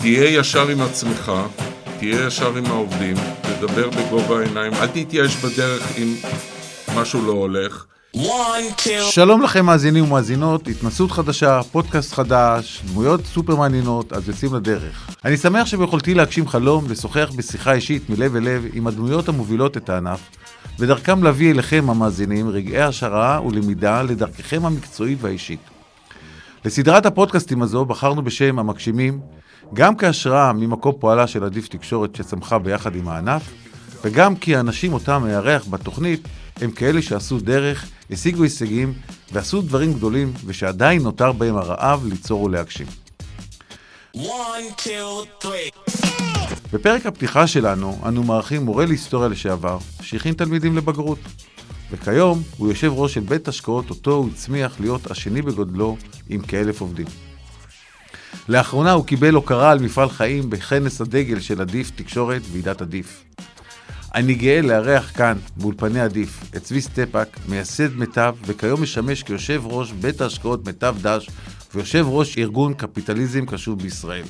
תהיה ישר עם עצמך, תהיה ישר עם העובדים, תדבר בגובה העיניים, אל תתייאש בדרך אם משהו לא הולך. שלום לכם מאזינים ומאזינות, התנסות חדשה, פודקאסט חדש, דמויות סופר מעניינות, אז יוצאים לדרך. אני שמח שביכולתי להגשים חלום, לשוחח בשיחה אישית מלב אל לב עם הדמויות המובילות את הענף, ודרכם להביא אליכם המאזינים רגעי השראה ולמידה לדרככם המקצועית והאישית. לסדרת הפודקאסטים הזו בחרנו בשם המגשימים, גם כהשראה ממקום פועלה של עדיף תקשורת שצמחה ביחד עם הענף, וגם כי האנשים אותם מארח בתוכנית הם כאלה שעשו דרך, השיגו הישגים ועשו דברים גדולים ושעדיין נותר בהם הרעב ליצור ולהגשים. One, two, בפרק הפתיחה שלנו אנו מארחים מורה להיסטוריה לשעבר שהכין תלמידים לבגרות. וכיום הוא יושב ראש של בית השקעות אותו הוא הצמיח להיות השני בגודלו עם כאלף עובדים. לאחרונה הוא קיבל הוקרה על מפעל חיים בכנס הדגל של עדיף תקשורת ועידת עדיף. אני גאה לארח כאן, באולפני עדיף, את צבי סטפק, מייסד מיטב, וכיום משמש כיושב ראש בית ההשקעות מיטב דש, ויושב ראש ארגון קפיטליזם קשוב בישראל.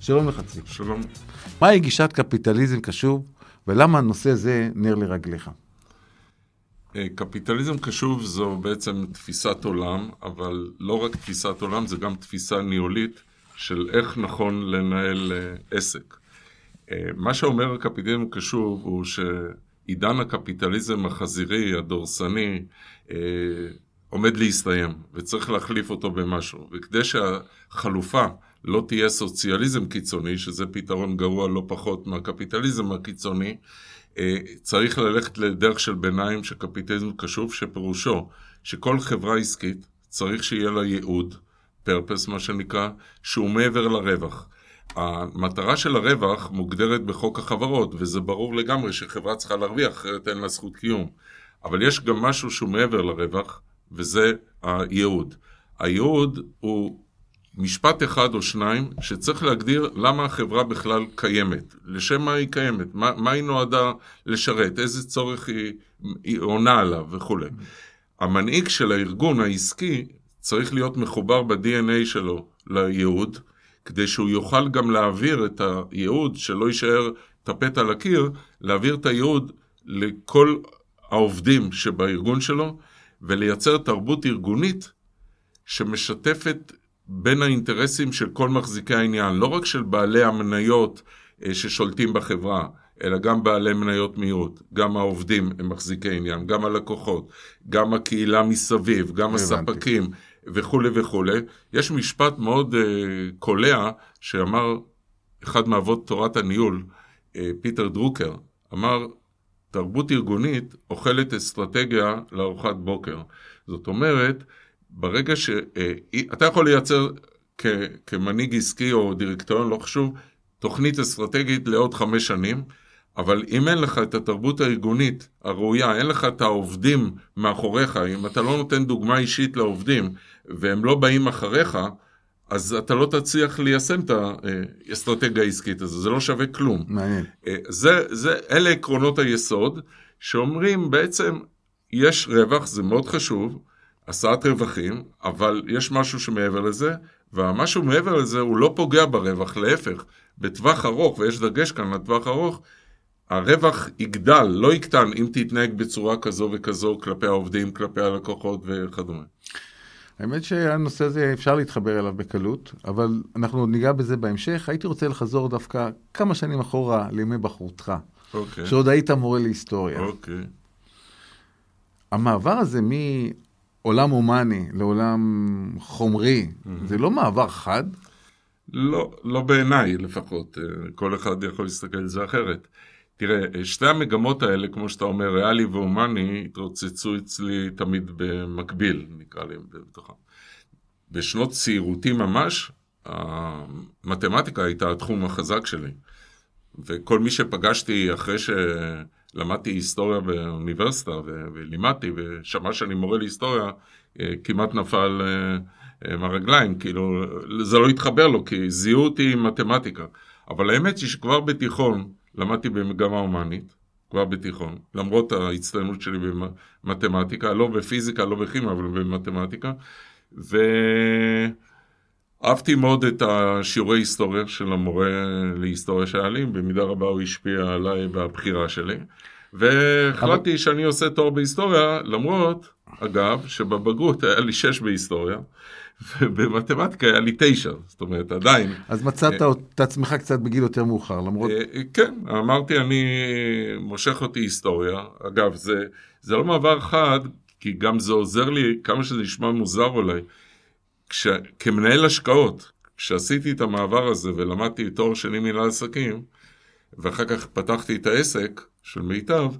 שלום לך צבי. שלום. מהי גישת קפיטליזם קשוב, ולמה הנושא זה נר לרגליך? אה, קפיטליזם קשוב זו בעצם תפיסת עולם, אבל לא רק תפיסת עולם, זה גם תפיסה ניהולית של איך נכון לנהל אה, עסק. אה, מה שאומר הקפיטליזם קשוב הוא שעידן הקפיטליזם החזירי, הדורסני, עומד להסתיים, וצריך להחליף אותו במשהו. וכדי שהחלופה לא תהיה סוציאליזם קיצוני, שזה פתרון גרוע לא פחות מהקפיטליזם הקיצוני, צריך ללכת לדרך של ביניים של קפיטליזם קשוב, שפירושו שכל חברה עסקית צריך שיהיה לה ייעוד, פרפס מה שנקרא, שהוא מעבר לרווח. המטרה של הרווח מוגדרת בחוק החברות, וזה ברור לגמרי שחברה צריכה להרוויח, אחרת אין לה זכות קיום. אבל יש גם משהו שהוא מעבר לרווח, וזה הייעוד. הייעוד הוא משפט אחד או שניים שצריך להגדיר למה החברה בכלל קיימת, לשם מה היא קיימת, מה, מה היא נועדה לשרת, איזה צורך היא, היא עונה עליו וכולי. המנהיג של הארגון העסקי צריך להיות מחובר ב-DNA שלו לייעוד, כדי שהוא יוכל גם להעביר את הייעוד, שלא יישאר טפט על הקיר, להעביר את הייעוד לכל העובדים שבארגון שלו, ולייצר תרבות ארגונית שמשתפת בין האינטרסים של כל מחזיקי העניין, לא רק של בעלי המניות אה, ששולטים בחברה, אלא גם בעלי מניות מיעוט, גם העובדים הם מחזיקי עניין, גם הלקוחות, גם הקהילה מסביב, גם הספקים וכולי וכולי. יש משפט מאוד uh, קולע שאמר אחד מאבות תורת הניהול, uh, פיטר דרוקר, אמר, תרבות ארגונית אוכלת אסטרטגיה לארוחת בוקר. זאת אומרת, ברגע שאתה יכול לייצר כ, כמנהיג עסקי או דירקטוריון, לא חשוב, תוכנית אסטרטגית לעוד חמש שנים, אבל אם אין לך את התרבות הארגונית הראויה, אין לך את העובדים מאחוריך, אם אתה לא נותן דוגמה אישית לעובדים והם לא באים אחריך, אז אתה לא תצליח ליישם את האסטרטגיה העסקית הזו, זה לא שווה כלום. מעניין. זה, זה, אלה עקרונות היסוד שאומרים בעצם, יש רווח, זה מאוד חשוב, הסעת רווחים, אבל יש משהו שמעבר לזה, והמשהו מעבר לזה הוא לא פוגע ברווח, להפך, בטווח ארוך, ויש דגש כאן לטווח ארוך, הרווח יגדל, לא יקטן, אם תתנהג בצורה כזו וכזו כלפי העובדים, כלפי הלקוחות וכדומה. האמת שהנושא הזה אפשר להתחבר אליו בקלות, אבל אנחנו עוד ניגע בזה בהמשך. הייתי רוצה לחזור דווקא כמה שנים אחורה לימי בחרותך, okay. אוקיי. שעוד היית מורה להיסטוריה. אוקיי. Okay. המעבר הזה עולם הומני לעולם חומרי, mm-hmm. זה לא מעבר חד? לא, לא בעיניי לפחות, כל אחד יכול להסתכל על זה אחרת. תראה, שתי המגמות האלה, כמו שאתה אומר, ריאלי והומני, התרוצצו אצלי תמיד במקביל, נקרא להם בתוכם. בשנות צעירותי ממש, המתמטיקה הייתה התחום החזק שלי. וכל מי שפגשתי אחרי ש... למדתי היסטוריה באוניברסיטה ולימדתי, ושמע שאני מורה להיסטוריה, אה, כמעט נפל אה, אה, מהרגליים, כאילו, זה לא התחבר לו, כי זיהו אותי עם מתמטיקה. אבל האמת היא שכבר בתיכון למדתי במגמה הומנית, כבר בתיכון, למרות ההצטיינות שלי במתמטיקה, לא בפיזיקה, לא בכימיה, אבל במתמטיקה. ו... אהבתי מאוד את השיעורי היסטוריה של המורה להיסטוריה שהיה לי, במידה רבה הוא השפיע עליי בבחירה שלי. והחלטתי אבל... שאני עושה תואר בהיסטוריה, למרות, אגב, שבבגרות היה לי שש בהיסטוריה. ובמתמטיקה היה לי תשע, זאת אומרת, עדיין. אז מצאת אה, את עצמך קצת בגיל יותר מאוחר, למרות... אה, כן, אמרתי, אני, מושך אותי היסטוריה. אגב, זה, זה לא מעבר חד, כי גם זה עוזר לי, כמה שזה נשמע מוזר אולי, כש, כמנהל השקעות, כשעשיתי את המעבר הזה ולמדתי תואר שני מנהל עסקים, ואחר כך פתחתי את העסק של מיטב,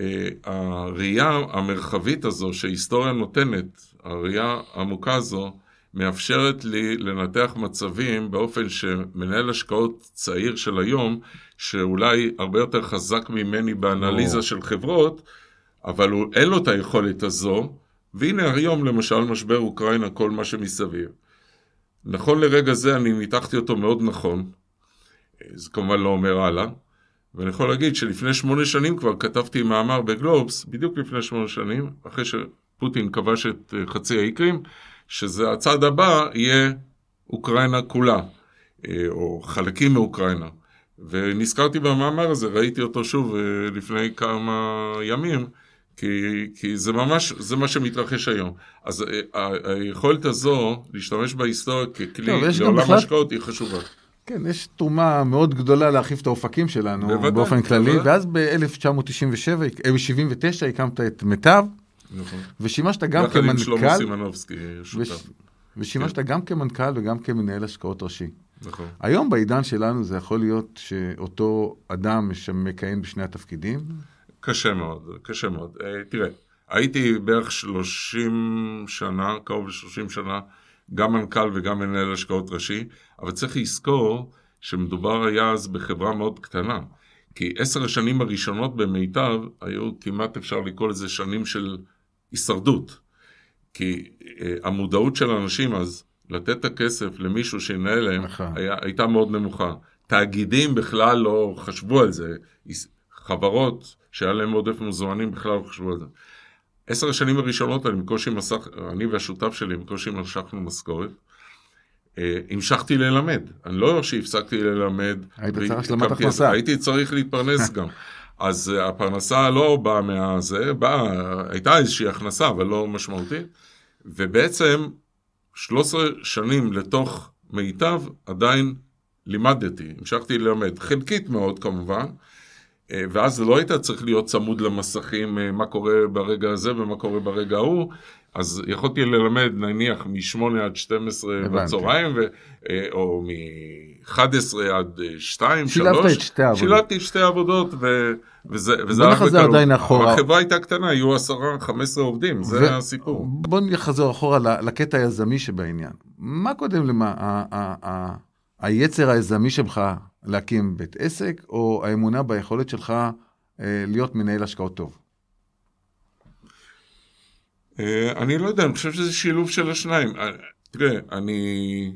אה, הראייה המרחבית הזו שהיסטוריה נותנת, הראייה העמוקה הזו, מאפשרת לי לנתח מצבים באופן שמנהל השקעות צעיר של היום, שאולי הרבה יותר חזק ממני באנליזה של חברות, אבל הוא, אין לו את היכולת הזו, והנה היום למשל משבר אוקראינה, כל מה שמסביב. נכון לרגע זה אני ניתחתי אותו מאוד נכון, זה כמובן לא אומר הלאה, ואני יכול להגיד שלפני שמונה שנים כבר כתבתי מאמר בגלובס, בדיוק לפני שמונה שנים, אחרי שפוטין כבש את אה, חצי האי קרים, שזה הצעד הבא יהיה אוקראינה כולה, אה, או חלקים מאוקראינה. ונזכרתי במאמר הזה, ראיתי אותו שוב אה, לפני כמה ימים, כי, כי זה ממש, זה מה שמתרחש היום. אז היכולת הזו להשתמש בהיסטוריה ככלי לעולם השקעות היא חשובה. כן, יש תרומה מאוד גדולה להרחיב את האופקים שלנו בוודאי, באופן כללי, בוודאי. ואז ב-1997, ב-79 הקמת את מיטב, נכון. ושימשת גם כמנכ"ל, יחד עם שלמה סימנובסקי, שותף. ושימשת כן. גם כמנכ"ל וגם כמנהל השקעות ראשי. נכון. היום בעידן שלנו זה יכול להיות שאותו אדם מכהן בשני התפקידים? קשה מאוד, קשה מאוד. Uh, תראה, הייתי בערך 30 שנה, קרוב ל-30 שנה, גם מנכ"ל וגם מנהל השקעות ראשי, אבל צריך לזכור שמדובר היה אז בחברה מאוד קטנה. כי עשר השנים הראשונות במיטב היו כמעט אפשר לקרוא לזה שנים של הישרדות. כי אה, המודעות של האנשים אז לתת את הכסף למישהו שינהל להם נכון. היה, הייתה מאוד נמוכה. תאגידים בכלל לא חשבו על זה. חברות שהיה להם עודף מזומנים בכלל לא חשבו על זה. עשר השנים הראשונות אני בקושי מסך, אני והשותף שלי בקושי משכנו משכורת. אה, המשכתי ללמד, אני לא שהפסקתי ללמד. היית צריך השלמת הכנסה. הייתי צריך להתפרנס גם. אז אה, הפרנסה לא באה מהזה, באה, הייתה איזושהי הכנסה, אבל לא משמעותית. ובעצם 13 שנים לתוך מיטב עדיין לימדתי, המשכתי ללמד, חלקית מאוד כמובן, אה, ואז לא היית צריך להיות צמוד למסכים מה קורה ברגע הזה ומה קורה ברגע ההוא, אז יכולתי ללמד נניח מ-8 עד 12 בצהריים, ו, אה, או מ-11 עד 2, 3. שילבת את שתי העבודות. שילבתי את שתי העבודות, ו, וזה, וזה בוא נחזור עדיין אחורה. החברה הייתה קטנה, היו 10-15 עובדים, זה ו... הסיפור. בוא נחזור אחורה לקטע היזמי שבעניין. מה קודם למה? היצר היזמי שלך להקים בית עסק, או האמונה ביכולת שלך אה, להיות מנהל השקעות טוב? אה, אני לא יודע, אני חושב שזה שילוב של השניים. אה, תראה, אני...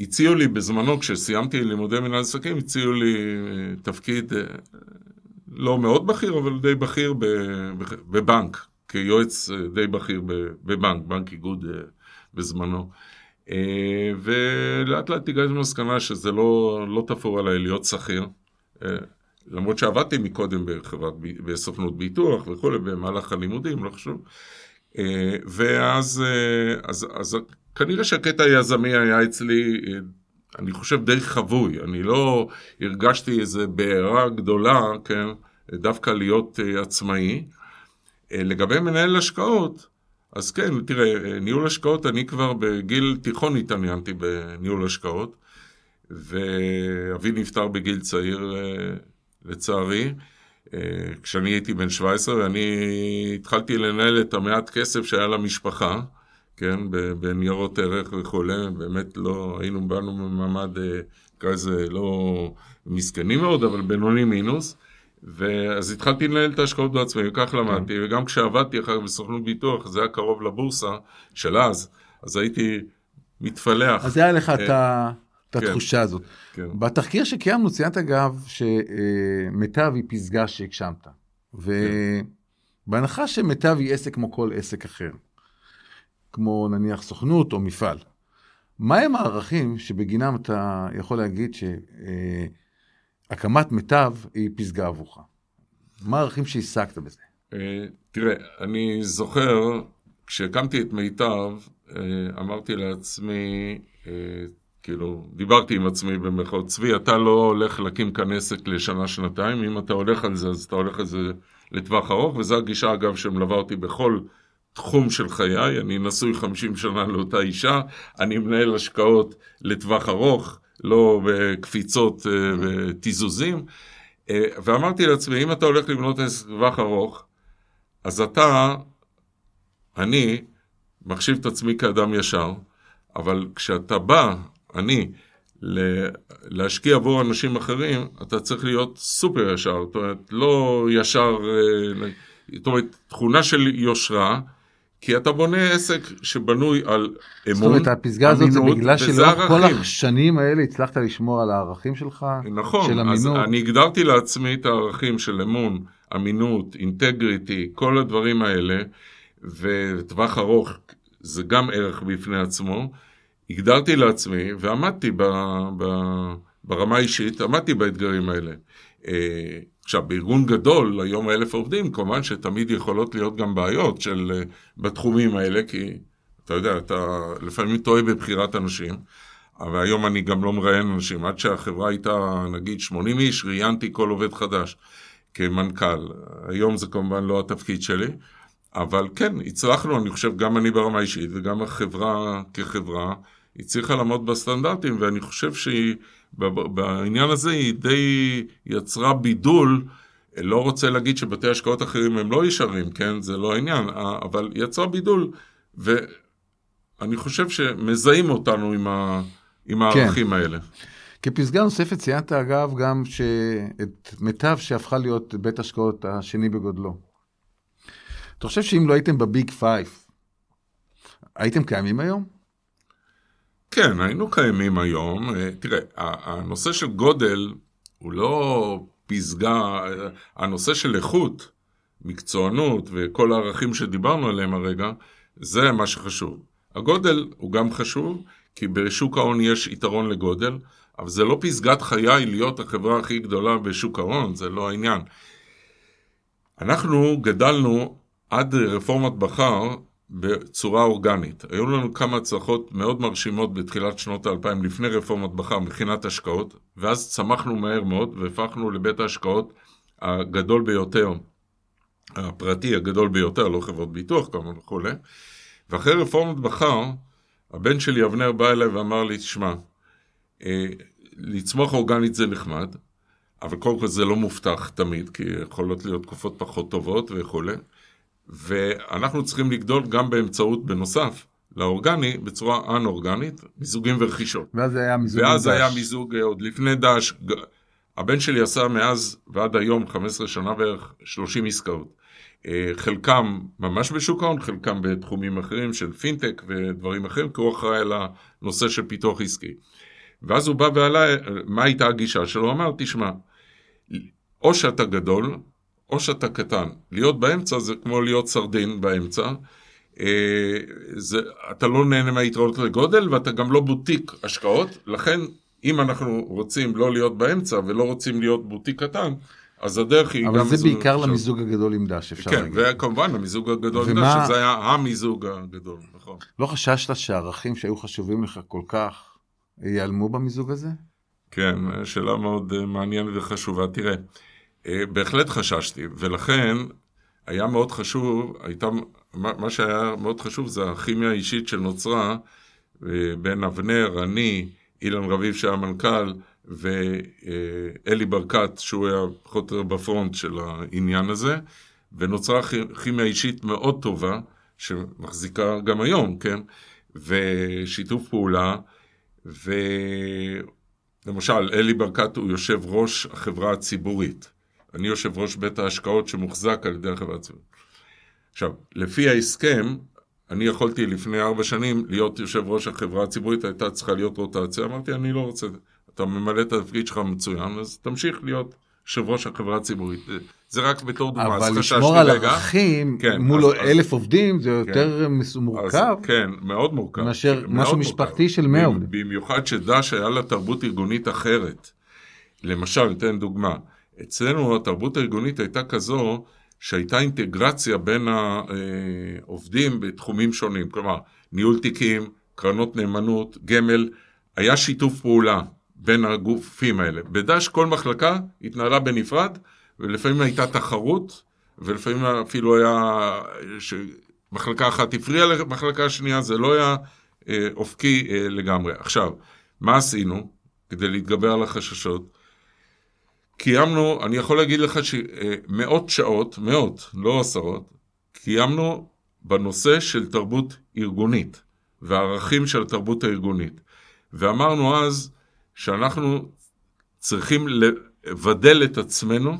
הציעו לי בזמנו, כשסיימתי לימודי מנהל עסקים, הציעו לי אה, תפקיד לא מאוד בכיר, אבל די בכיר בבנק, כיועץ די בכיר בבנק, בנק איגוד בזמנו. ולאט לאט הגעתי למסקנה שזה לא, לא תפור עליי להיות שכיר. למרות שעבדתי מקודם בחברת, בסוכנות ביטוח וכולי, במהלך הלימודים, לא חשוב. אה, ואז אה, אז, אז כנראה שהקטע היזמי היה אצלי, אה, אני חושב, די חבוי. אני לא הרגשתי איזה בעירה גדולה, כן, דווקא להיות עצמאי. לגבי מנהל השקעות, אז כן, תראה, ניהול השקעות, אני כבר בגיל תיכון התעניינתי בניהול השקעות, ואבי נפטר בגיל צעיר, לצערי. אה, כשאני הייתי בן 17, ואני התחלתי לנהל את המעט כסף שהיה למשפחה, כן, בניירות ערך וכולי, באמת לא, היינו, באנו ממעמד, אה, נקרא לזה, לא מסכנים מאוד, אבל בינוני מינוס. ואז התחלתי לנהל את ההשקעות בעצמי, וכך למדתי, כן. וגם כשעבדתי אחר כך בסוכנות ביטוח, זה היה קרוב לבורסה של אז, אז הייתי מתפלח. אז היה לך את ה... את כן, התחושה הזאת. כן. בתחקיר שקיימנו ציינת אגב שמיטב היא פסגה שהגשמת. ובהנחה שמיטב היא עסק כמו כל עסק אחר, כמו נניח סוכנות או מפעל, מהם הערכים שבגינם אתה יכול להגיד שהקמת מיטב היא פסגה עבורך? מה הערכים שהשגת בזה? אה, תראה, אני זוכר, כשהקמתי את מיטב, אה, אמרתי לעצמי, אה, כאילו, דיברתי עם עצמי במירכאות, צבי, אתה לא הולך להקים כאן עסק לשנה-שנתיים, אם אתה הולך על זה, אז אתה הולך על זה לטווח ארוך, וזו הגישה, אגב, שמלווה אותי בכל תחום של חיי. אני נשוי 50 שנה לאותה אישה, אני מנהל השקעות לטווח ארוך, לא בקפיצות ותיזוזים. ואמרתי לעצמי, אם אתה הולך לבנות עסק לטווח ארוך, אז אתה, אני, מחשיב את עצמי כאדם ישר, אבל כשאתה בא, אני, להשקיע עבור אנשים אחרים, אתה צריך להיות סופר ישר, זאת אומרת, לא ישר, אה, זאת אומרת, תכונה של יושרה, כי אתה בונה עסק שבנוי על אמון, זאת אומרת, הפסגה הזאת זה בגלל שלאורך כל השנים האלה הצלחת לשמור על הערכים שלך, נכון, של אמינות. נכון, אז אני הגדרתי לעצמי את הערכים של אמון, אמינות, אינטגריטי, כל הדברים האלה, וטווח ארוך זה גם ערך בפני עצמו. הגדרתי לעצמי ועמדתי ב, ב, ברמה האישית, עמדתי באתגרים האלה. אה, עכשיו, בארגון גדול, היום אלף עובדים, כמובן שתמיד יכולות להיות גם בעיות של, אה, בתחומים האלה, כי אתה יודע, אתה לפעמים טועה בבחירת אנשים, אבל היום אני גם לא מראיין אנשים. עד שהחברה הייתה, נגיד, 80 איש, ראיינתי כל עובד חדש כמנכ"ל. היום זה כמובן לא התפקיד שלי, אבל כן, הצלחנו, אני חושב, גם אני ברמה האישית וגם החברה כחברה, הצליחה לעמוד בסטנדרטים, ואני חושב שהיא... בעניין הזה היא די יצרה בידול, לא רוצה להגיד שבתי השקעות אחרים הם לא ישרים, כן? זה לא העניין, אבל יצרה בידול, ואני חושב שמזהים אותנו עם, ה... עם הערכים כן. האלה. כפסגה נוספת ציינת אגב גם את מיטב שהפכה להיות בית השקעות השני בגודלו. אתה חושב שאם לא הייתם ב Big Five, הייתם קיימים היום? כן, היינו קיימים היום. אה, תראה, הנושא של גודל הוא לא פסגה, הנושא של איכות, מקצוענות וכל הערכים שדיברנו עליהם הרגע, זה מה שחשוב. הגודל הוא גם חשוב, כי בשוק ההון יש יתרון לגודל, אבל זה לא פסגת חיי להיות החברה הכי גדולה בשוק ההון, זה לא העניין. אנחנו גדלנו עד רפורמת בכר בצורה אורגנית. היו לנו כמה הצלחות מאוד מרשימות בתחילת שנות האלפיים, לפני רפורמת בכר, מבחינת השקעות, ואז צמחנו מהר מאוד והפכנו לבית ההשקעות הגדול ביותר, הפרטי הגדול ביותר, לא חברות ביטוח כמובן וכולי. ואחרי רפורמת בכר, הבן שלי אבנר בא אליי ואמר לי, תשמע, אה, לצמוח אורגנית זה נחמד, אבל קודם כל זה לא מובטח תמיד, כי יכולות להיות תקופות פחות טובות וכולי. ואנחנו צריכים לגדול גם באמצעות, בנוסף לאורגני, בצורה אנ-אורגנית, מיזוגים ורכישות. ואז היה מיזוג ואז דש. היה מיזוג אה, עוד לפני דש. הבן שלי עשה מאז ועד היום, 15 שנה בערך, 30 עסקאות. אה, חלקם ממש בשוק ההון, חלקם בתחומים אחרים של פינטק ודברים אחרים, כי הוא אחראי על הנושא של פיתוח עסקי. ואז הוא בא ועלה, מה הייתה הגישה שלו? הוא אמר, תשמע, או שאתה גדול, או שאתה קטן. להיות באמצע זה כמו להיות סרדין באמצע. אה, זה, אתה לא נהנה מהיתרונות לגודל ואתה גם לא בוטיק השקעות, לכן אם אנחנו רוצים לא להיות באמצע ולא רוצים להיות בוטיק קטן, אז הדרך היא אבל גם... אבל זה בעיקר עכשיו. למיזוג הגדול עם דש, אפשר כן, להגיד. כן, וכמובן המיזוג הגדול ומה... עם דש, שזה היה המיזוג הגדול, נכון. לא חששת שהערכים שהיו חשובים לך כל כך ייעלמו במיזוג הזה? כן, שאלה מאוד אה, מעניינת וחשובה. תראה, אה, בהחלט חששתי, ולכן היה מאוד חשוב, הייתה, מה שהיה מאוד חשוב זה הכימיה האישית שנוצרה אה, בין אבנר, אני, אילן רביב שהיה מנכ"ל, ואלי ברקת שהוא היה פחות או יותר בפרונט של העניין הזה, ונוצרה כימיה אישית מאוד טובה, שמחזיקה גם היום, כן? ושיתוף פעולה, ולמשל, אלי ברקת הוא יושב ראש החברה הציבורית. אני יושב ראש בית ההשקעות שמוחזק על ידי החברה הציבורית. עכשיו, לפי ההסכם, אני יכולתי לפני ארבע שנים להיות יושב ראש החברה הציבורית, הייתה צריכה להיות רוטציה, אמרתי, אני לא רוצה, אתה ממלא את התפקיד שלך מצוין, אז תמשיך להיות יושב ראש החברה הציבורית. זה- רק בתור דוגמה, אז אבל לשמור על. ערכים כן, מול אז- אז- אלף עובדים זה יותר מס- אז, מורכב. כן, מאוד מורכב. מאשר מאוד משהו מורכב. משפחתי של 100 במ- עובדים. במיוחד שדש היה לה תרבות ארגונית אחרת. למשל, אתן דוגמה. אצלנו התרבות הארגונית הייתה כזו שהייתה אינטגרציה בין העובדים בתחומים שונים. כלומר, ניהול תיקים, קרנות נאמנות, גמל, היה שיתוף פעולה בין הגופים האלה. בדש כל מחלקה התנהלה בנפרד, ולפעמים הייתה תחרות, ולפעמים אפילו היה... שמחלקה אחת הפריעה למחלקה השנייה, זה לא היה אה, אופקי אה, לגמרי. עכשיו, מה עשינו כדי להתגבר על החששות? קיימנו, אני יכול להגיד לך שמאות שעות, מאות, לא עשרות, קיימנו בנושא של תרבות ארגונית והערכים של התרבות הארגונית. ואמרנו אז שאנחנו צריכים לבדל את עצמנו,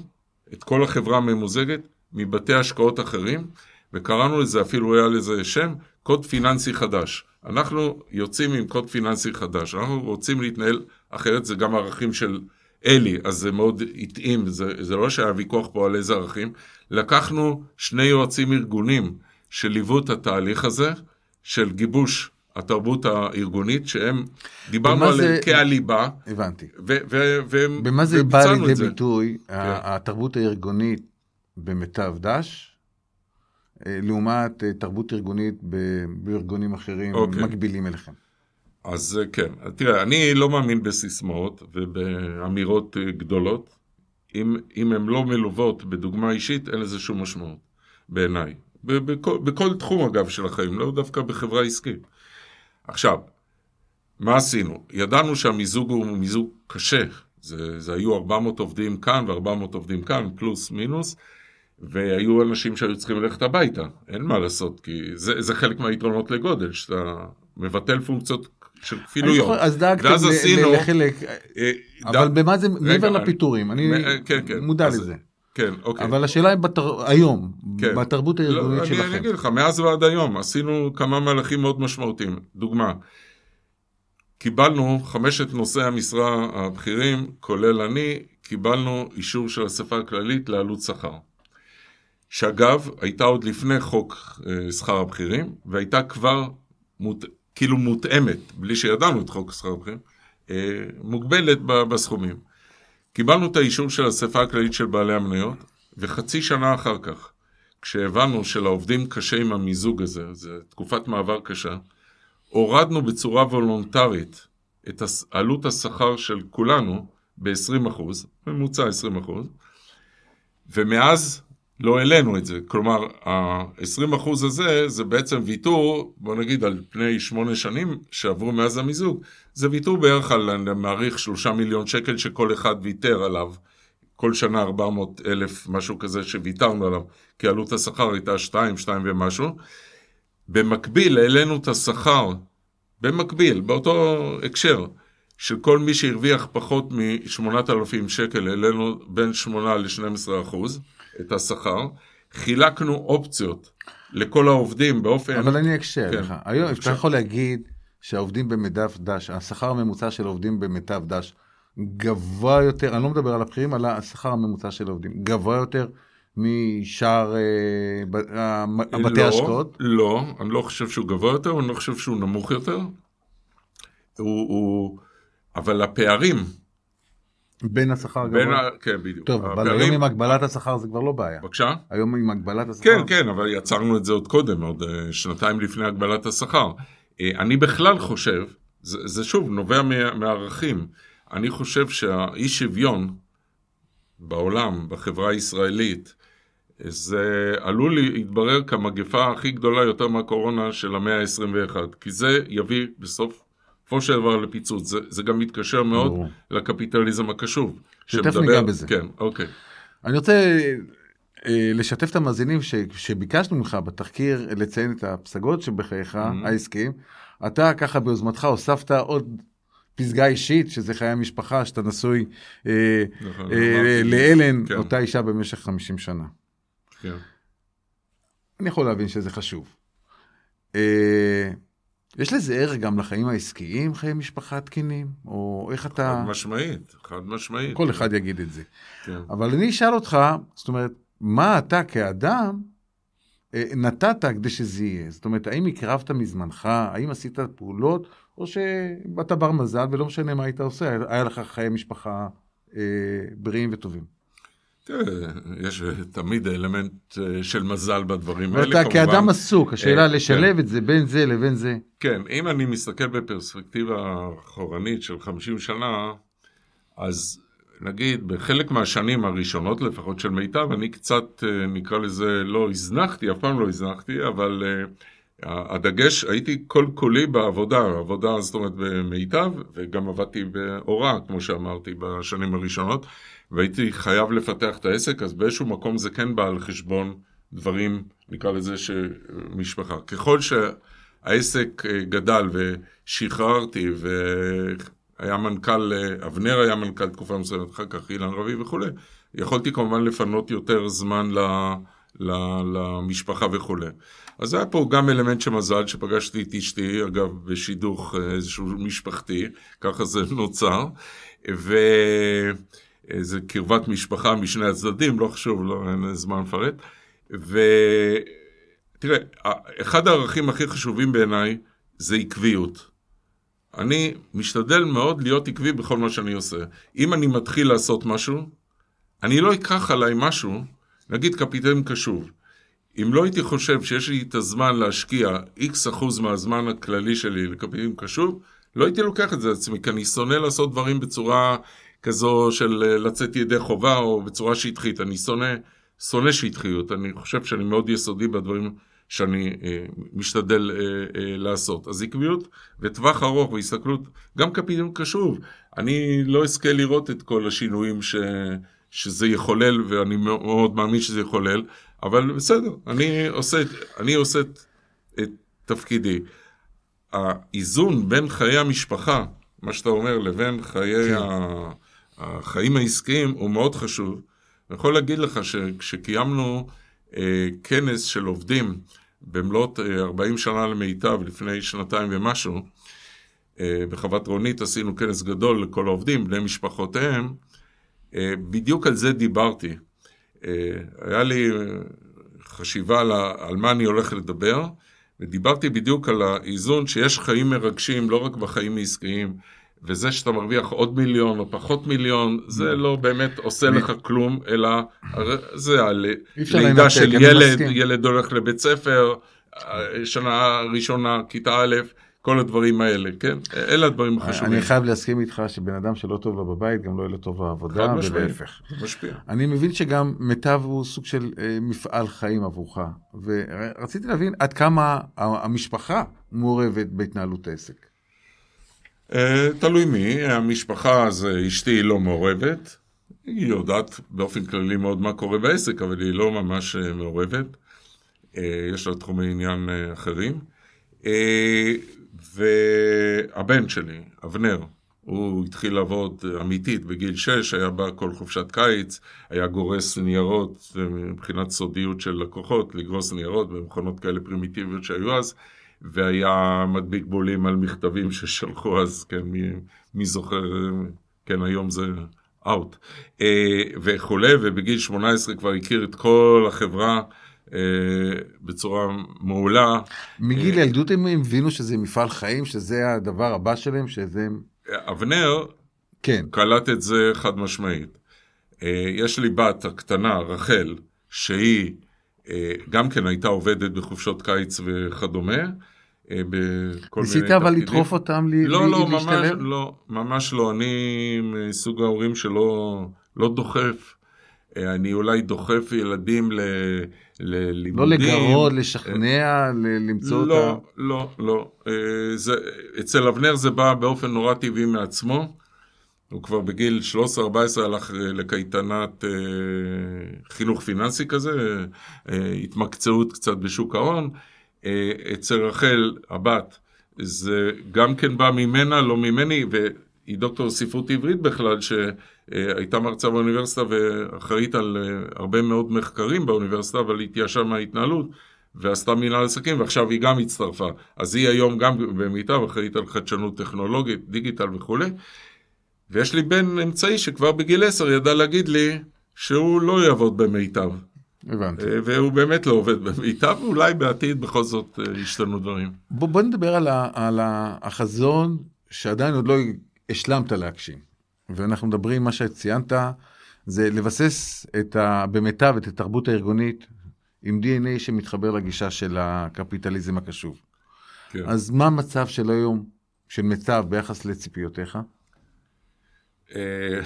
את כל החברה הממוזגת, מבתי השקעות אחרים, וקראנו לזה, אפילו היה לזה שם, קוד פיננסי חדש. אנחנו יוצאים עם קוד פיננסי חדש, אנחנו רוצים להתנהל אחרת, זה גם ערכים של אלי, אז זה מאוד התאים, זה, זה לא שהיה ויכוח פה על איזה ערכים. לקחנו שני יועצים ארגונים שליוו את התהליך הזה, של גיבוש התרבות הארגונית, שהם, דיברנו עליהם זה- כהליבה, הבנתי. ו- ו- ו- במה זה בא לידי זה. ביטוי, כן. התרבות הארגונית במיטב דש, אה, לעומת אה, תרבות ארגונית בארגונים אחרים אוקיי. מקבילים אליכם? אז אה, כן, תראה, אני לא מאמין בסיסמאות ובאמירות אה, גדולות. אם, אם הן לא מלוות בדוגמה אישית, אין לזה שום משמעות, בעיניי. בכל, בכל תחום, אגב, של החיים, לא דווקא בחברה עסקית. עכשיו, מה עשינו? ידענו שהמיזוג הוא מיזוג קשה. זה, זה היו 400 עובדים כאן ו-400 עובדים כאן, פלוס מינוס, והיו אנשים שהיו צריכים ללכת הביתה. אין מה לעשות, כי זה, זה חלק מהיתרונות לגודל, שאתה מבטל פונקציות של אני כפילויות. אז דאגתם ואז עשינו- לחלק, אה, אבל במה זה, מעבר אני- לפיטורים, אני מ- כן, כן. מודע אז- לזה. כן, אוקיי. אבל השאלה היא בתר- היום, כן. בתרבות לא, הארגונית אני, אני שלכם. אגיד לך, מאז ועד היום עשינו כמה מהלכים מאוד משמעותיים. דוגמה, קיבלנו חמשת נושאי המשרה הבכירים, כולל אני, קיבלנו אישור של אספה הכללית לעלות שכר. שאגב, הייתה עוד לפני חוק אה, שכר הבכירים, והייתה כבר מות, כאילו מותאמת, בלי שידענו את חוק שכר הבכירים, אה, מוגבלת בסכומים. קיבלנו את האישור של האספה הכללית של בעלי המניות, וחצי שנה אחר כך, כשהבנו שלעובדים קשה עם המיזוג הזה, זו תקופת מעבר קשה, הורדנו בצורה וולונטרית את עלות השכר של כולנו ב-20%, ממוצע 20%, ומאז לא העלינו את זה. כלומר, ה-20% הזה זה בעצם ויתור, בוא נגיד על פני שמונה שנים שעברו מאז המיזוג, זה ויתור בערך על, אני מעריך, שלושה מיליון שקל שכל אחד ויתר עליו. כל שנה 400 אלף, משהו כזה שוויתרנו עליו, כי עלות השכר הייתה 2, 2 ומשהו. במקביל העלינו את השכר, במקביל, באותו הקשר, של כל מי שהרוויח פחות מ-8,000 שקל, העלינו בין 8 ל-12 אחוז את השכר. חילקנו אופציות לכל העובדים באופן... אבל אני אקשה כן. לך. היום אתה. יכול להגיד שהעובדים במיטב דש, השכר הממוצע של העובדים במיטב דש גבוה יותר, אני לא מדבר על הבכירים, על השכר הממוצע של העובדים, גבוה יותר משאר אה, ב- המ- בתי לא, ההשקעות? לא, אני לא חושב שהוא גבוה יותר, אני לא חושב שהוא נמוך יותר. הוא, הוא... אבל הפערים בין השכר בין הגבוה? ה... כן, בדיוק. טוב, אבל הפערים- היום עם הגבלת השכר זה כבר לא בעיה. בבקשה? היום עם הגבלת השכר? כן, כן, אבל יצרנו את זה עוד קודם, עוד אה, שנתיים לפני הגבלת השכר. אה, אני בכלל חושב, זה, זה שוב נובע מהערכים, אני חושב שהאי שוויון בעולם, בחברה הישראלית, זה עלול להתברר כמגפה הכי גדולה יותר מהקורונה של המאה ה-21, כי זה יביא בסופו של דבר לפיצוץ. זה, זה גם מתקשר מאוד ברור. לקפיטליזם הקשוב. שתכף ניגע בזה. כן, אוקיי. אני רוצה אה, לשתף את המאזינים ש, שביקשנו ממך בתחקיר לציין את הפסגות שבחייך Mhm. העסקיים. אתה ככה ביוזמתך הוספת עוד פסגה אישית, שזה חיי המשפחה, שאתה נשוי אה, נכון, אה, אמרתי. לאלן, כן. אותה אישה במשך 50 שנה. כן. אני יכול להבין שזה חשוב. אה, יש לזה ערך גם לחיים העסקיים, חיי משפחה תקינים? או איך אתה... חד משמעית, חד משמעית. כל אחד יגיד את זה. כן. אבל אני אשאל אותך, זאת אומרת, מה אתה כאדם אה, נתת כדי שזה יהיה? זאת אומרת, האם הקרבת מזמנך, האם עשית פעולות, או שבאת בר מזל ולא משנה מה היית עושה, היה לך חיי משפחה אה, בריאים וטובים. יש תמיד אלמנט אה, של מזל בדברים האלה, ואתה כמובן. כאדם עסוק, השאלה אה, לשלב כן. את זה בין זה לבין זה. כן, אם אני מסתכל בפרספקטיבה אחורנית של 50 שנה, אז נגיד בחלק מהשנים הראשונות לפחות של מיטב, אני קצת, אה, נקרא לזה, לא הזנחתי, אף פעם לא הזנחתי, אבל uh, הדגש, הייתי כל כולי בעבודה, עבודה זאת אומרת במיטב, וגם עבדתי בהוראה, כמו שאמרתי, בשנים הראשונות, והייתי חייב לפתח את העסק, אז באיזשהו מקום זה כן בא על חשבון דברים, נקרא לזה, שמשפחה. ככל שהעסק אה, גדל ושחררתי, והיה מנכ"ל, אה, אבנר היה מנכ"ל תקופה מסוימת, אחר כך אילן רבי וכולי, יכולתי כמובן לפנות יותר זמן ל... ל- למשפחה וכולי. אז היה פה גם אלמנט של מזל, שפגשתי את אשתי, אגב, בשידוך אה, איזשהו משפחתי, ככה זה נוצר, ואיזה קרבת משפחה משני הצדדים, לא חשוב, לא, אין זמן לפרט. ותראה, אחד הערכים הכי חשובים בעיניי זה עקביות. אני משתדל מאוד להיות עקבי בכל מה שאני עושה. אם אני מתחיל לעשות משהו, אני לא אקח עליי משהו, נגיד קפיטן קשוב. אם לא הייתי חושב שיש לי את הזמן להשקיע איקס אחוז מהזמן הכללי שלי לקפיטן קשוב, לא הייתי לוקח את זה לעצמי, כי אני שונא לעשות דברים בצורה כזו של אה, לצאת ידי חובה או בצורה שטחית. אני שונא, שונא שטחיות, אני חושב שאני מאוד יסודי בדברים שאני אה, משתדל אה, אה, לעשות. אז עקביות וטווח ארוך והסתכלות, גם קפיטן קשוב. אני לא אזכה לראות את כל השינויים ש... שזה יחולל, ואני מאוד מאמין שזה יחולל, אבל בסדר, אני עושה, אני עושה את, את תפקידי. האיזון בין חיי המשפחה, מה שאתה אומר, לבין חיי כן. ה, החיים העסקיים הוא מאוד חשוב. אני יכול להגיד לך שכשקיימנו אה, כנס של עובדים במלאת אה, 40 שנה למיטב לפני שנתיים ומשהו, אה, בחוות רונית עשינו כנס גדול לכל העובדים, בני משפחותיהם, בדיוק על זה דיברתי. אה, היה לי חשיבה על, על מה אני הולך לדבר, ודיברתי בדיוק על האיזון שיש חיים מרגשים לא רק בחיים העסקיים, וזה שאתה מרוויח עוד מיליון או פחות מיליון, זה לא באמת עושה לך כלום, אלא זה הלידה של ילד, ילד הולך לבית ספר, שנה ראשונה, כיתה א', כל הדברים האלה, כן? אלה הדברים החשובים. אני חייב להסכים איתך שבן אדם שלא טוב לו בבית, גם לא יהיה לו טוב בעבודה, ולהפך. משפיע. אני מבין שגם מיטב הוא סוג של אה, מפעל חיים עבורך, ורציתי להבין עד כמה המשפחה מעורבת בהתנהלות העסק. אה, תלוי מי, המשפחה זה אשתי לא מעורבת, היא יודעת באופן כללי מאוד מה קורה בעסק, אבל היא לא ממש מעורבת. יש לה תחומי עניין אחרים. והבן שלי, אבנר, הוא התחיל לעבוד אמיתית בגיל 6, היה בא כל חופשת קיץ, היה גורס ניירות מבחינת סודיות של לקוחות, לגרוס ניירות במכונות כאלה פרימיטיביות שהיו אז, והיה מדביק בולים על מכתבים ששלחו אז, כן, מי, מי זוכר, כן, היום זה אאוט, וכולי, ובגיל 18 כבר הכיר את כל החברה. בצורה מעולה. מגיל ילדות הם הבינו שזה מפעל חיים, שזה הדבר הבא שלהם, שזה... אבנר כן. קלט את זה חד משמעית. יש לי בת הקטנה, רחל, שהיא גם כן הייתה עובדת בחופשות קיץ וכדומה. ניסית אבל לדחוף אותם לא, לא, ממש לא, ממש לא. אני מסוג ההורים שלא לא דוחף. אני אולי דוחף ילדים ל... ללימודים. לא לגרות, לשכנע, למצוא לא, אותה. לא, לא, לא. זה, אצל אבנר זה בא באופן נורא טבעי מעצמו. הוא כבר בגיל 13-14 הלך לקייטנת אה, חינוך פיננסי כזה, אה, התמקצעות קצת בשוק ההון. אה, אצל רחל, הבת, זה גם כן בא ממנה, לא ממני, והיא דוקטור ספרות עברית בכלל, ש... הייתה מרצה באוניברסיטה ואחראית על הרבה מאוד מחקרים באוניברסיטה, אבל התייאשה מההתנהלות, ועשתה מנהל עסקים, ועכשיו היא גם הצטרפה. אז היא היום גם במיטב, אחראית על חדשנות טכנולוגית, דיגיטל וכולי. ויש לי בן אמצעי שכבר בגיל עשר ידע להגיד לי שהוא לא יעבוד במיטב. הבנתי. אה, והוא באמת לא עובד במיטב, ואולי בעתיד בכל זאת אה, ישתנו דברים. בוא, בוא נדבר על, ה, על החזון שעדיין עוד לא השלמת להגשים. ואנחנו מדברים, מה שציינת, זה לבסס את ה, במיטב את התרבות הארגונית עם DNA שמתחבר לגישה של הקפיטליזם הקשוב. כן. אז מה המצב של היום, של מיטב, ביחס לציפיותיך? אה,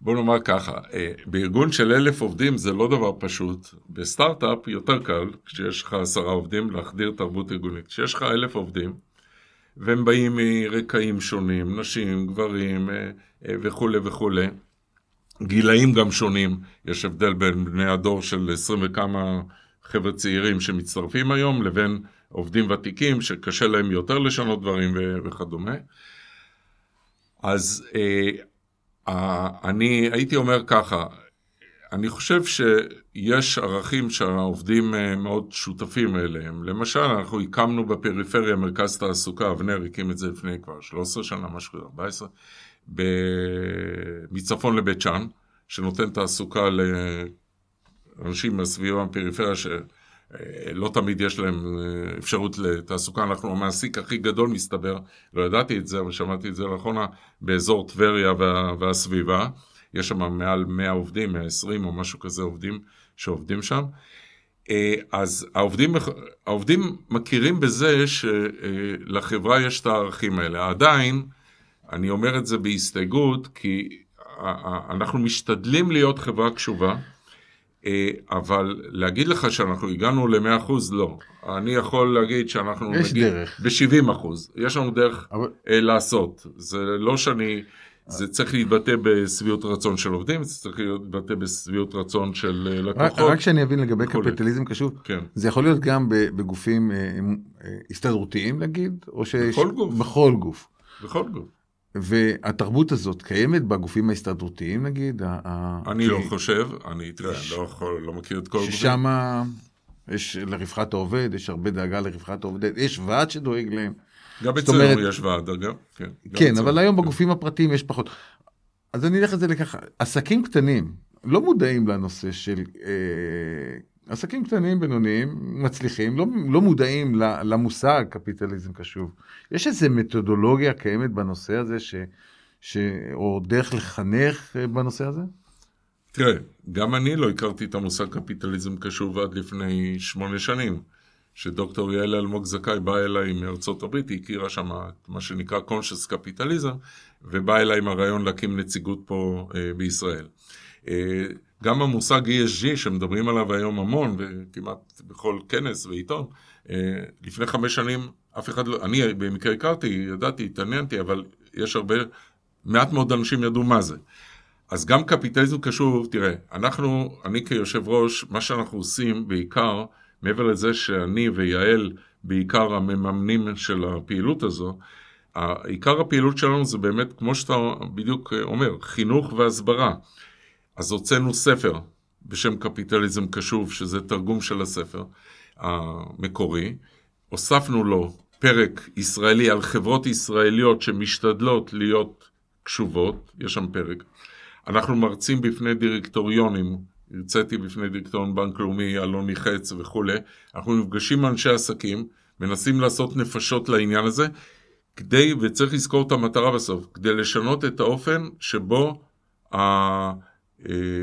בוא נאמר ככה, אה, בארגון של אלף עובדים זה לא דבר פשוט. בסטארט-אפ יותר קל, כשיש לך עשרה עובדים, להחדיר תרבות ארגונית. כשיש לך אלף עובדים, והם באים מרקעים שונים, נשים, גברים אה, וכולי וכולי, גילאים גם שונים, יש הבדל בין בני הדור של עשרים וכמה חבר'ה צעירים שמצטרפים היום, לבין עובדים ותיקים שקשה להם יותר לשנות דברים וכדומה. אז אה, אה, אני הייתי אומר ככה, אני חושב שיש ערכים שהעובדים אה, מאוד שותפים אליהם. למשל, אנחנו הקמנו בפריפריה מרכז תעסוקה, אבנר הקים את זה לפני כבר 13 שנה, משהו 14, ב... מצפון לבית שאן, שנותן תעסוקה לאנשים מהסביבה בפריפריה, ש... אה, תמיד יש להם אה, אפשרות לתעסוקה, אנחנו המעסיק הכי גדול מסתבר, לא ידעתי את זה, אבל שמעתי את זה לאחרונה, באזור טבריה וה, והסביבה, יש שם מעל 100 עובדים, 120 או משהו כזה עובדים שעובדים שם. אה, אז העובדים, העובדים מכירים בזה שלחברה יש את הערכים האלה. עדיין, אני אומר את זה בהסתייגות, כי אנחנו משתדלים להיות חברה קשובה. אה, אבל להגיד לך שאנחנו הגענו ל-100% לא. אני יכול להגיד שאנחנו יש נגיד דרך. ב-70%. יש לנו דרך אבל... אה, לעשות. זה לא שאני... זה צריך להתבטא בשביעות רצון של עובדים, זה צריך להתבטא בשביעות רצון של אה, לקוחות. רק, רק שאני אבין לגבי קפיטליזם קשור, כן. זה יכול להיות גם בגופים הסתדרותיים נגיד, או שיש... בכל גוף. בכל גוף. בכל גוף. והתרבות הזאת קיימת בגופים ההסתדרותיים נגיד? אני לא חושב, אני תראה, לא יכול, לא מכיר את כל הגופים. ששם יש לרווחת העובד, יש הרבה דאגה לרווחת העובד, יש ועד שדואג להם. גם אצלנו יש ועד אגב, כן. כן, אבל היום בגופים הפרטיים יש פחות. אז אני אלך את זה לככה, עסקים קטנים לא מודעים לנושא של אה, עסקים קטנים, בינוניים, מצליחים, לא, לא מודעים למושג קפיטליזם קשוב. יש איזו מתודולוגיה קיימת בנושא הזה, ש, ש, או דרך לחנך אה, בנושא הזה? תראה, גם אני לא הכרתי את המושג קפיטליזם קשוב עד לפני שמונה שנים. שדוקטור יעל אלמוג זכאי באה אליי מארצות הברית, היא הכירה שם מה שנקרא conscious קפיטליזם, ובאה אליי עם הרעיון להקים נציגות פה אה, בישראל. אה, גם המושג ESG שמדברים עליו היום המון, וכמעט בכל כנס ועיתון, אה, לפני חמש שנים אף אחד לא, אני במקרה הכרתי, ידעתי, התעניינתי, אבל יש הרבה, מעט מאוד אנשים ידעו מה זה. אז גם קפיטליזם קשור, תראה, אנחנו, אני כיושב ראש, מה שאנחנו עושים בעיקר, מעבר לזה שאני ויעל בעיקר המממנים של הפעילות הזו, עיקר הפעילות שלנו זה באמת, כמו שאתה בדיוק אומר, חינוך והסברה. אז הוצאנו ספר בשם קפיטליזם קשוב, שזה תרגום של הספר המקורי. הוספנו לו פרק ישראלי על חברות ישראליות שמשתדלות להיות קשובות, יש שם פרק. אנחנו מרצים בפני דירקטוריונים, הרציתי בפני דירקטוריון בנק לאומי, אלוני חץ וכולי. אנחנו נפגשים עם אנשי עסקים, מנסים לעשות נפשות לעניין הזה, כדי, וצריך לזכור את המטרה בסוף, כדי לשנות את האופן שבו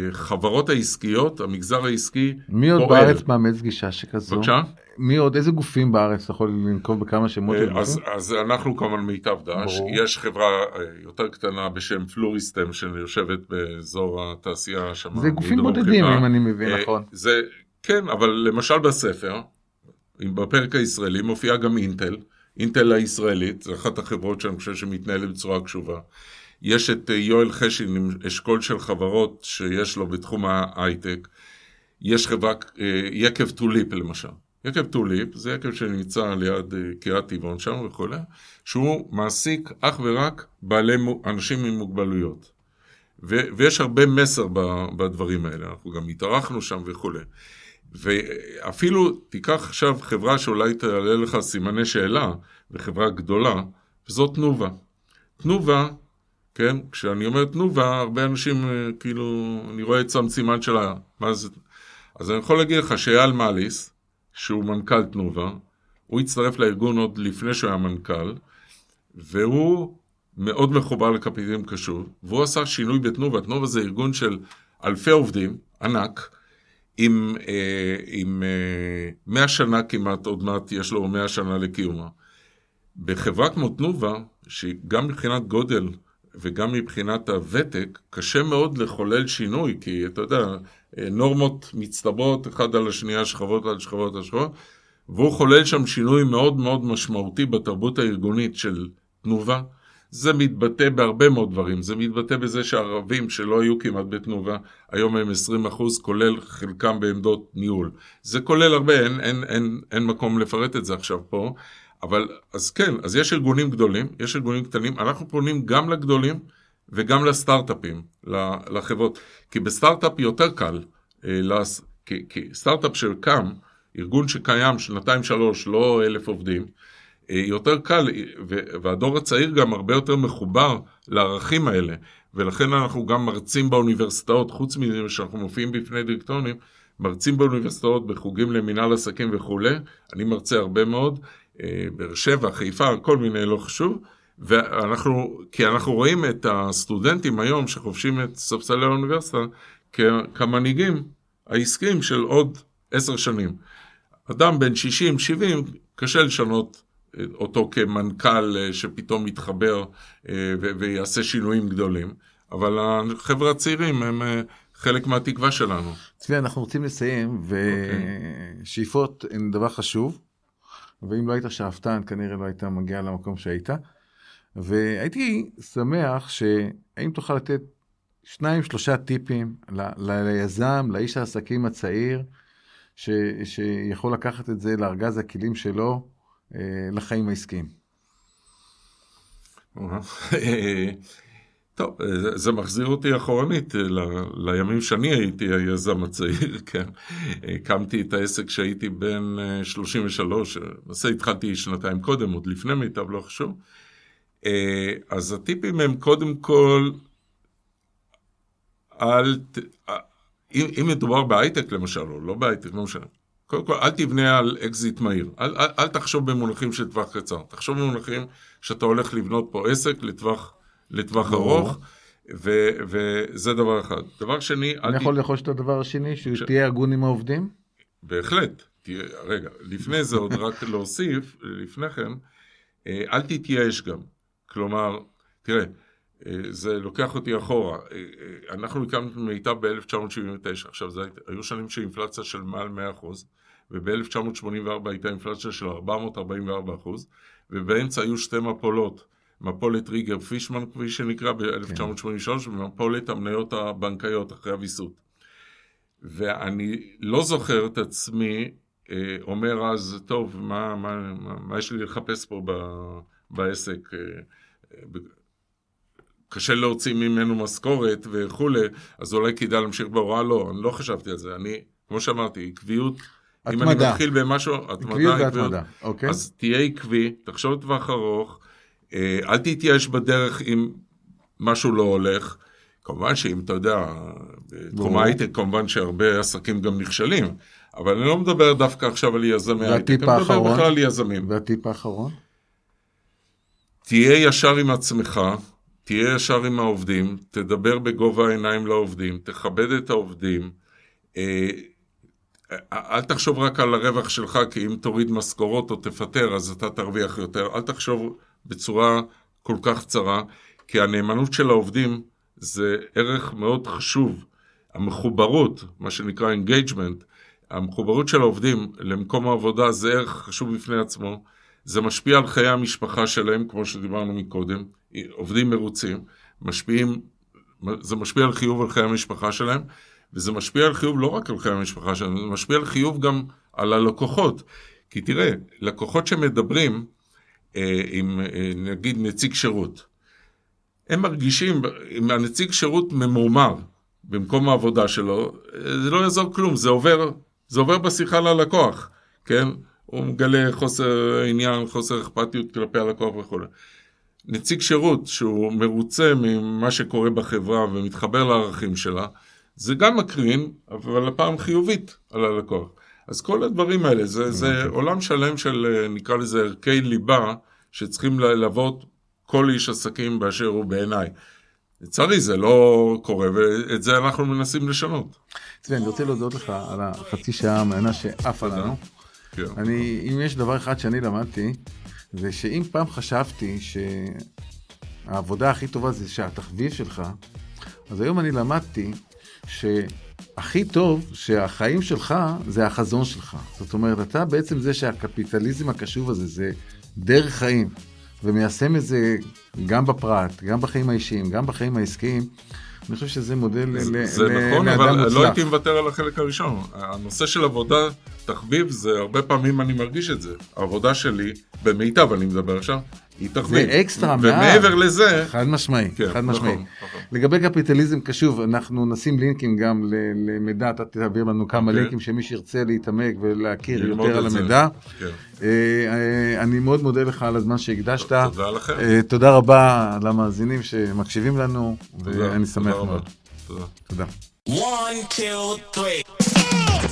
החברות העסקיות, המגזר העסקי מי עוד פועל. בארץ מאמץ גישה שכזו? בבקשה? מי עוד, איזה גופים בארץ, אתה יכול לנקוב בכמה שמות? אה, אז, אז אנחנו כמובן מיטב דש, יש חברה אה, יותר קטנה בשם פלוריסטם שיושבת באזור התעשייה שם. זה גופים בודדים אם אני מבין אה, נכון. זה, כן, אבל למשל בספר, בפרק הישראלי מופיעה גם אינטל, אינטל הישראלית, זו אחת החברות שאני חושב שמתנהלת בצורה קשובה. יש את אה, יואל חשין עם אשכול של חברות שיש לו בתחום ההייטק. יש חברה, אה, יקב טוליפ למשל. יקב טוליפ זה יקב שנמצא ליד אה, קריית טבעון שם וכולי, שהוא מעסיק אך ורק בעלי אנשים עם מוגבלויות. ו- ויש הרבה מסר בדברים האלה, אנחנו גם התארחנו שם וכולי. ואפילו תיקח עכשיו חברה שאולי תעלה לך סימני שאלה, וחברה גדולה, וזאת תנובה. תנובה, כן, כשאני אומר תנובה, הרבה אנשים אה, כאילו, אני רואה את סימן שלה, מה זה? אז אני יכול להגיד לך שאייל מאליס, שהוא מנכ"ל תנובה, הוא הצטרף לארגון עוד לפני שהוא היה מנכ"ל, והוא מאוד מחובר לקפיטלים קשור, והוא עשה שינוי בתנובה. תנובה זה ארגון של אלפי עובדים, ענק, עם, אה, עם אה, 100 שנה כמעט, עוד מעט יש לו 100 שנה לקיומה. בחברה כמו תנובה, שגם מבחינת גודל וגם מבחינת הוותק, קשה מאוד לחולל שינוי, כי אתה יודע, אה, נורמות מצטברות אחד על השנייה, שכבות על שכבות על שכבות, והוא חולל שם שינוי מאוד מאוד משמעותי בתרבות הארגונית של תנובה. זה מתבטא בהרבה מאוד דברים, זה מתבטא בזה שהערבים שלא היו כמעט בתנובה, היום הם 20 אחוז, כולל חלקם בעמדות ניהול. זה כולל הרבה, אין, אין, אין, אין מקום לפרט את זה עכשיו פה, אבל אז כן, אז יש ארגונים גדולים, יש ארגונים קטנים, אנחנו פונים גם לגדולים וגם לסטארט-אפים, לחברות, כי בסטארט-אפ יותר קל, אה, כי, כי סטארט-אפ שקם, ארגון שקיים שנתיים שלוש, לא אלף עובדים, אה, יותר קל, והדור הצעיר גם הרבה יותר מחובר לערכים האלה, ולכן אנחנו גם מרצים באוניברסיטאות, חוץ מזה שאנחנו מופיעים בפני דירקטורים, מרצים באוניברסיטאות בחוגים למינהל עסקים וכולי, אני מרצה הרבה מאוד, אה, באר שבע, חיפה, כל מיני, לא חשוב, ואנחנו, כי אנחנו רואים את הסטודנטים היום שחובשים את ספסלי האוניברסיטה כמנהיגים העסקיים של עוד עשר שנים. אדם בן 60-70, קשה לשנות אותו כמנכ"ל אה, שפתאום יתחבר אה, ויעשה שינויים גדולים, אבל החבר'ה הצעירים הם אה, חלק מהתקווה שלנו. צבי, אנחנו רוצים לסיים, ושאיפות okay. הן דבר חשוב, ואם לא היית שאפתן, כנראה לא היית מגיע למקום שהיית. והייתי שמח שהאם תוכל לתת שניים, שלושה טיפים ל- ליזם, לאיש העסקים הצעיר, ש- שיכול לקחת את זה לארגז הכלים שלו, אה, לחיים העסקיים. טוב, זה מחזיר אותי אחורנית ל- לימים שאני הייתי היזם הצעיר, כן. הקמתי את העסק כשהייתי בן 33, אה, למעשה התחלתי שנתיים קודם, עוד לפני מיטב, לא חשוב. אה, אז הטיפים הם קודם כל, אל, אם, אם מדובר בהייטק למשל, או לא בהייטק, לא משנה, קודם כל, אל תבנה על אקזיט מהיר. אל, אל, אל תחשוב במונחים של טווח קצר. תחשוב במונחים שאתה הולך לבנות פה עסק לטווח, לטווח ארוך, ו, וזה דבר אחד. דבר שני, אני יכול לרכוש את הדבר השני, שתהיה הגון עם העובדים? בהחלט. תהיה, רגע, לפני זה עוד רק להוסיף, לפני כן, אה, אל תתייאש גם. כלומר, תראה, אה, זה לוקח אותי אחורה. אה, אנחנו הקמנו מיטב ב-1979, עכשיו זה היו שנים של אינפלציה של מעל 100%, וב-1984 הייתה אינפלציה של 444 אחוז, ובאמצע היו שתי מפולות, מפולת ריגר פישמן כפי שנקרא ב-1983, כן. ומפולת המניות הבנקאיות אחרי הוויסות. ואני לא זוכר את עצמי אה, אומר אז, טוב, מה, מה, מה, מה יש לי לחפש פה ב, בעסק? אה, אה, קשה להוציא ממנו משכורת וכולי, אז אולי כדאי להמשיך בהוראה, לא, אני לא חשבתי על זה. אני, כמו שאמרתי, עקביות אם אני מתחיל במשהו, התמדה, והתמדה, אוקיי. אז תהיה עקבי, תחשוב לטווח ארוך, אל תתייאש בדרך אם משהו לא הולך. כמובן שאם אתה יודע, בתחום ההייטק כמובן שהרבה עסקים גם נכשלים, אבל אני לא מדבר דווקא עכשיו על יזמי הייטק, אני מדבר בכלל על יזמים. והטיפ האחרון? תהיה ישר עם עצמך, תהיה ישר עם העובדים, תדבר בגובה העיניים לעובדים, תכבד את העובדים. אה, אל תחשוב רק על הרווח שלך, כי אם תוריד משכורות או תפטר, אז אתה תרוויח יותר. אל תחשוב בצורה כל כך צרה, כי הנאמנות של העובדים זה ערך מאוד חשוב. המחוברות, מה שנקרא engagement, המחוברות של העובדים למקום העבודה זה ערך חשוב בפני עצמו. זה משפיע על חיי המשפחה שלהם, כמו שדיברנו מקודם. עובדים מרוצים, משפיעים, זה משפיע על חיוב על חיי המשפחה שלהם. וזה משפיע על חיוב לא רק על חיי המשפחה שלנו, זה משפיע על חיוב גם על הלקוחות. כי תראה, לקוחות שמדברים עם אה, נגיד נציג שירות, הם מרגישים, אם הנציג שירות ממורמר במקום העבודה שלו, אה, זה לא יעזור כלום, זה עובר זה עובר בשיחה ללקוח, כן? הוא מגלה חוסר עניין, חוסר אכפתיות כלפי הלקוח וכו'. נציג שירות שהוא מרוצה ממה שקורה בחברה ומתחבר לערכים שלה, זה גם מקרין, אבל הפעם חיובית על הלקוח. אז כל הדברים האלה, זה, זה עולם שלם של נקרא לזה ערכי ליבה, שצריכים ללוות כל איש עסקים באשר הוא בעיניי. לצערי זה לא קורה, ואת זה אנחנו מנסים לשנות. צבי, אני רוצה להודות לך על החצי שעה המענה שעפה לנו. כן. אני, אם יש דבר אחד שאני למדתי, זה שאם פעם חשבתי שהעבודה הכי טובה זה שהתחביב שלך, אז היום אני למדתי שהכי טוב שהחיים שלך זה החזון שלך. זאת אומרת, אתה בעצם זה שהקפיטליזם הקשוב הזה זה דרך חיים, ומיישם את זה גם בפרט, גם בחיים האישיים, גם בחיים העסקיים. אני חושב שזה מודל לאדם מוצלח. זה נכון, אבל לא הייתי מוותר על החלק הראשון. הנושא של עבודה, תחביב, זה הרבה פעמים אני מרגיש את זה. העבודה שלי, במיטב אני מדבר עכשיו, היא תחביב. זה אקסטרה מעל. ומעבר לזה... חד משמעי, כן, חד משמעי. נכון, נכון. לגבי קפיטליזם קשוב, אנחנו נשים לינקים גם למידע, אתה תעביר לנו כמה okay. אוקיי. לינקים שמי שירצה להתעמק ולהכיר יותר על המידע. כן. אה, אה, אני מאוד מודה לך על הזמן שהקדשת. תודה לכם. אה, תודה רבה למאזינים שמקשיבים לנו, ואני שמח מאוד. תודה. תודה. One, two, three.